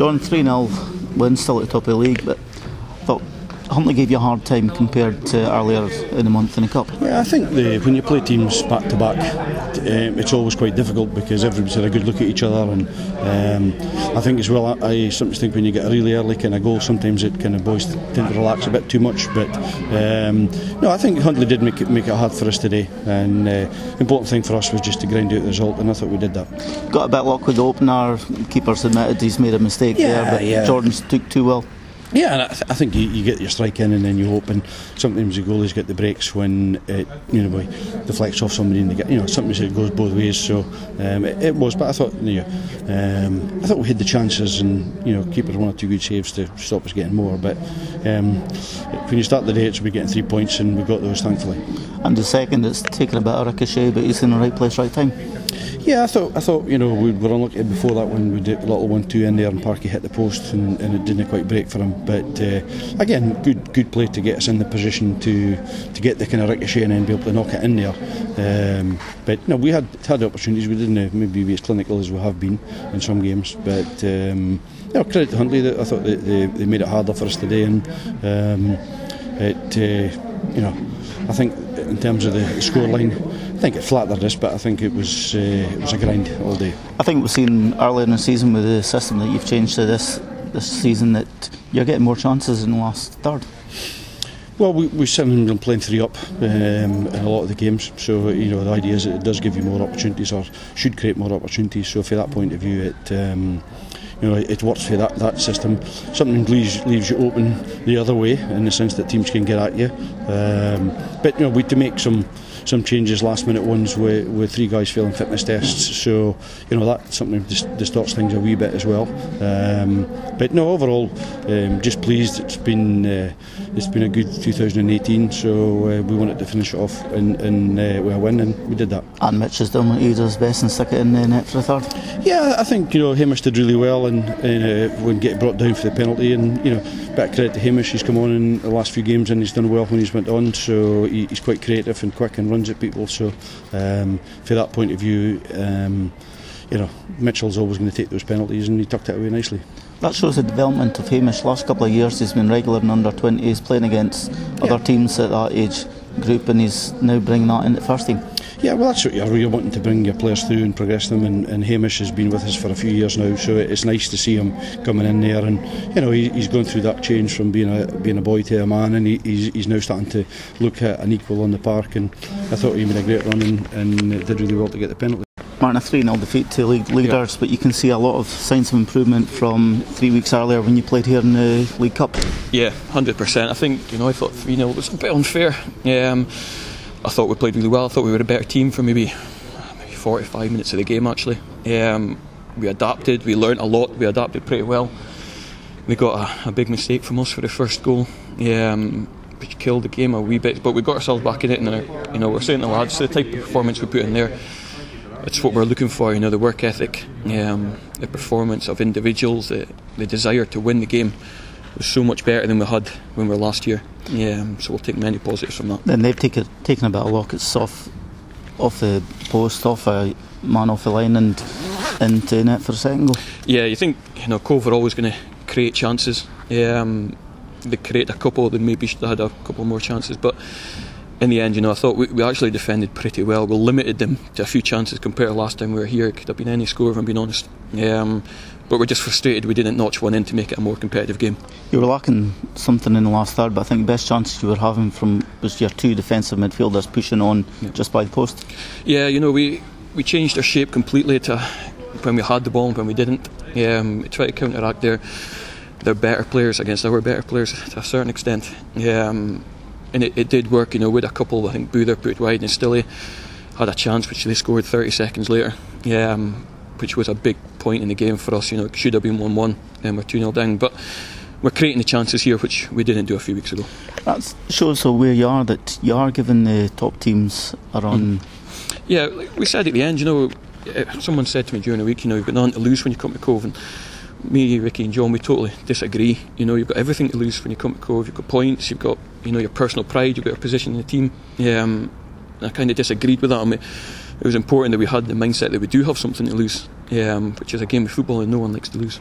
John, 3 0 win still at the top of the league, but Huntly gave you a hard time compared to earlier in the month in the Cup. Yeah, I think the, when you play teams back to back, um, it's always quite difficult because everybody's had a good look at each other, and um, I think as well. I, I, sometimes think when you get a really early kind of goal, sometimes it kind of boys tend to relax a bit too much. But um, no, I think Huntly did make it make it hard for us today, and uh, important thing for us was just to grind out the result, and I thought we did that. Got a bit luck with the opener. Keeper's admitted he's made a mistake yeah, there, but yeah. Jordan's took too well. Yeah, and I, th- I think you, you, get your strike in and then you hope, and sometimes the goalies get the breaks when it you know deflects off somebody and they get you know sometimes it goes both ways. So um, it, it, was, but I thought you know, um, I thought we had the chances and you know keepers one or two good saves to stop us getting more. But um, when you start the day, it's we getting three points and we got those thankfully. And the second, it's taken a bit of ricochet, but he's in the right place, right time. Yeah, I thought I thought you know we were unlucky before that when we did a little one two in there and Parky hit the post and, and it didn't quite break for him. But uh, again, good good play to get us in the position to to get the kind of ricochet and then be able to knock it in there. Um, but no, we had had opportunities. We didn't maybe be as clinical as we have been in some games. But um, you know, credit to Huntly. I thought they, they, they, made it harder for us today, and um, it uh, you know I think in terms of the scoreline. I think it flattered us, but I think it was uh, it was a grind all day. I think we've seen earlier in the season with the system that you've changed to this this season that you're getting more chances in the last third. Well, we, we've certainly been playing three up um, in a lot of the games, so you know the idea is it does give you more opportunities or should create more opportunities. So from that point of view, it. Um, you know, it works for that, that system. Something leaves, leaves you open the other way in the sense that teams can get at you. Um, but you know, we had to make some some changes last minute ones with, with three guys failing fitness tests so you know that something distorts things a wee bit as well um, but no overall um, just pleased it's been uh, it's been a good 2018 so uh, we wanted to finish it off in, in, uh, with a win and we did that. And Mitch has done what he does best and stuck it in the net for the third? Yeah I think you know Hamish did really well and, and uh, when get brought down for the penalty and you know bit of credit to Hamish he's come on in the last few games and he's done well when he's went on so he, he's quite creative and quick and runs at people so um, for that point of view um, you know, Mitchell's always going to take those penalties, and he tucked it away nicely. That shows the development of Hamish. Last couple of years, he's been regular in under 20s, playing against yeah. other teams at that age group, and he's now bringing that into the first team. Yeah, well, that's what you're, you're wanting to bring your players through and progress them. And, and Hamish has been with us for a few years now, so it's nice to see him coming in there. And you know, he, he's going through that change from being a being a boy to a man, and he, he's, he's now starting to look at an equal on the park. And I thought he made a great run and, and did really well to get the penalty. Martin, a 3 0 defeat to league leaders, yeah. but you can see a lot of signs of improvement from three weeks earlier when you played here in the League Cup. Yeah, 100%. I think, you know, I thought 3 0 was a bit unfair. Yeah, um, I thought we played really well. I thought we were a better team for maybe maybe 45 minutes of the game actually. Um, we adapted, we learnt a lot, we adapted pretty well. We got a, a big mistake from us for the first goal, um, which killed the game a wee bit, but we got ourselves back in it and uh, you know, we're saying the lads, the type of performance we put in there, it's what we're looking for, you know, the work ethic, um, the performance of individuals, the, the desire to win the game was so much better than we had when we were last year. Yeah, so we'll take many positives from that. Then they've taken taken a bit of lockets off off the post, off a man off the line, and into net for a second goal. Yeah, you think you know Cove are always going to create chances. Yeah, um, they create a couple, then maybe should have had a couple more chances, but. In the end, you know, I thought we, we actually defended pretty well. We limited them to a few chances compared to last time we were here. It could have been any score, if I'm being honest. Um, but we're just frustrated we didn't notch one in to make it a more competitive game. You were lacking something in the last third, but I think the best chances you were having from was your two defensive midfielders pushing on yeah. just by the post. Yeah, you know, we we changed our shape completely to when we had the ball and when we didn't. Um, we tried to counteract their their better players against our better players to a certain extent. Um, and it, it, did work, you know, with a couple. I think Boother put wide and Stilly had a chance, which they scored 30 seconds later. Yeah, um, which was a big point in the game for us. You know, it should have been 1 1 and we're 2 0 down. But we're creating the chances here, which we didn't do a few weeks ago. That shows so where you are, that you are giving the top teams a run. Mm. Yeah, we said at the end, you know, someone said to me during the week, you know, you've got nothing to lose when you come to Cove. And me, Ricky, and John, we totally disagree. You know, you've got everything to lose when you come to Cove. You've got points, you've got, you know, your personal pride, you've got your position in the team. Um, I kind of disagreed with that. I mean, it was important that we had the mindset that we do have something to lose, um, which is a game of football and no one likes to lose.